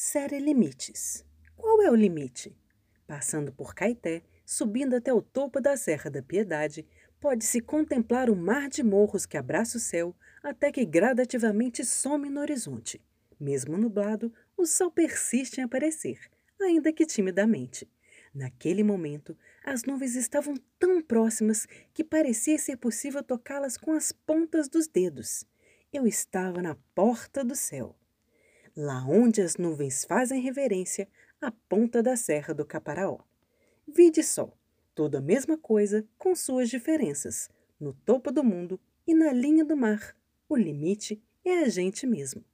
Série Limites. Qual é o limite? Passando por Caeté, subindo até o topo da Serra da Piedade, pode-se contemplar o mar de morros que abraça o céu até que gradativamente some no horizonte. Mesmo nublado, o sol persiste em aparecer, ainda que timidamente. Naquele momento, as nuvens estavam tão próximas que parecia ser possível tocá-las com as pontas dos dedos. Eu estava na porta do céu lá onde as nuvens fazem reverência à ponta da serra do Caparaó. Vide só, toda a mesma coisa com suas diferenças. No topo do mundo e na linha do mar, o limite é a gente mesmo.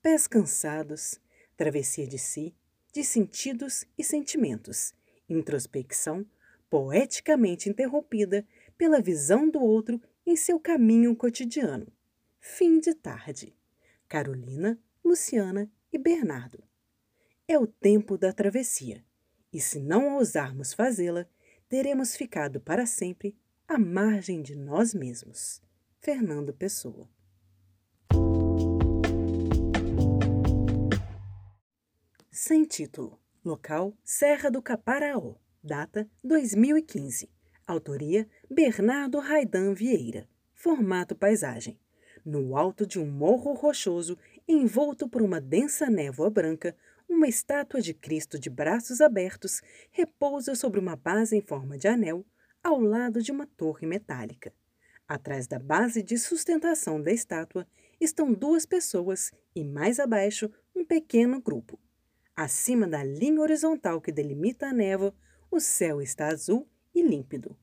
Pés cansados, travessia de si, de sentidos e sentimentos, introspecção poeticamente interrompida pela visão do outro em seu caminho cotidiano. Fim de tarde. Carolina Luciana e Bernardo. É o tempo da travessia, e se não ousarmos fazê-la, teremos ficado para sempre à margem de nós mesmos. Fernando Pessoa. Sem título. Local: Serra do Caparaó. Data: 2015. Autoria: Bernardo Raidan Vieira. Formato: paisagem. No alto de um morro rochoso Envolto por uma densa névoa branca, uma estátua de Cristo de braços abertos repousa sobre uma base em forma de anel, ao lado de uma torre metálica. Atrás da base de sustentação da estátua estão duas pessoas e mais abaixo um pequeno grupo. Acima da linha horizontal que delimita a névoa, o céu está azul e límpido.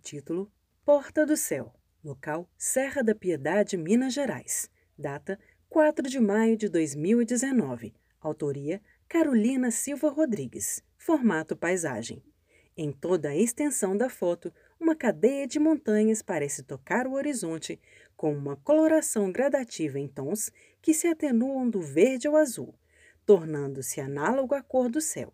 Título Porta do Céu, local Serra da Piedade, Minas Gerais. Data 4 de maio de 2019. Autoria Carolina Silva Rodrigues. Formato paisagem. Em toda a extensão da foto, uma cadeia de montanhas parece tocar o horizonte com uma coloração gradativa em tons que se atenuam do verde ao azul, tornando-se análogo à cor do céu.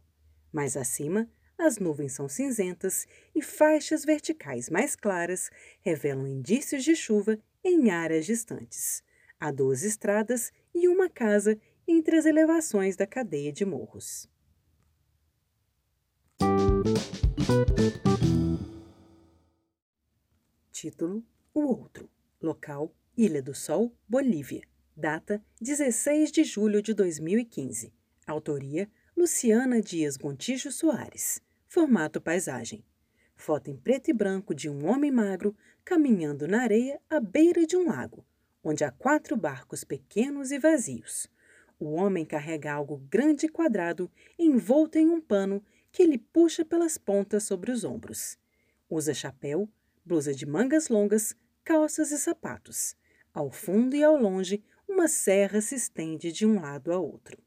Mais acima, as nuvens são cinzentas e faixas verticais mais claras revelam indícios de chuva em áreas distantes. Há duas estradas e uma casa entre as elevações da cadeia de morros. Título: O Outro. Local: Ilha do Sol, Bolívia. Data: 16 de julho de 2015. Autoria: Luciana Dias Gontijo Soares formato paisagem. Foto em preto e branco de um homem magro caminhando na areia à beira de um lago, onde há quatro barcos pequenos e vazios. O homem carrega algo grande e quadrado envolto em um pano que ele puxa pelas pontas sobre os ombros. Usa chapéu, blusa de mangas longas, calças e sapatos. Ao fundo e ao longe, uma serra se estende de um lado a outro.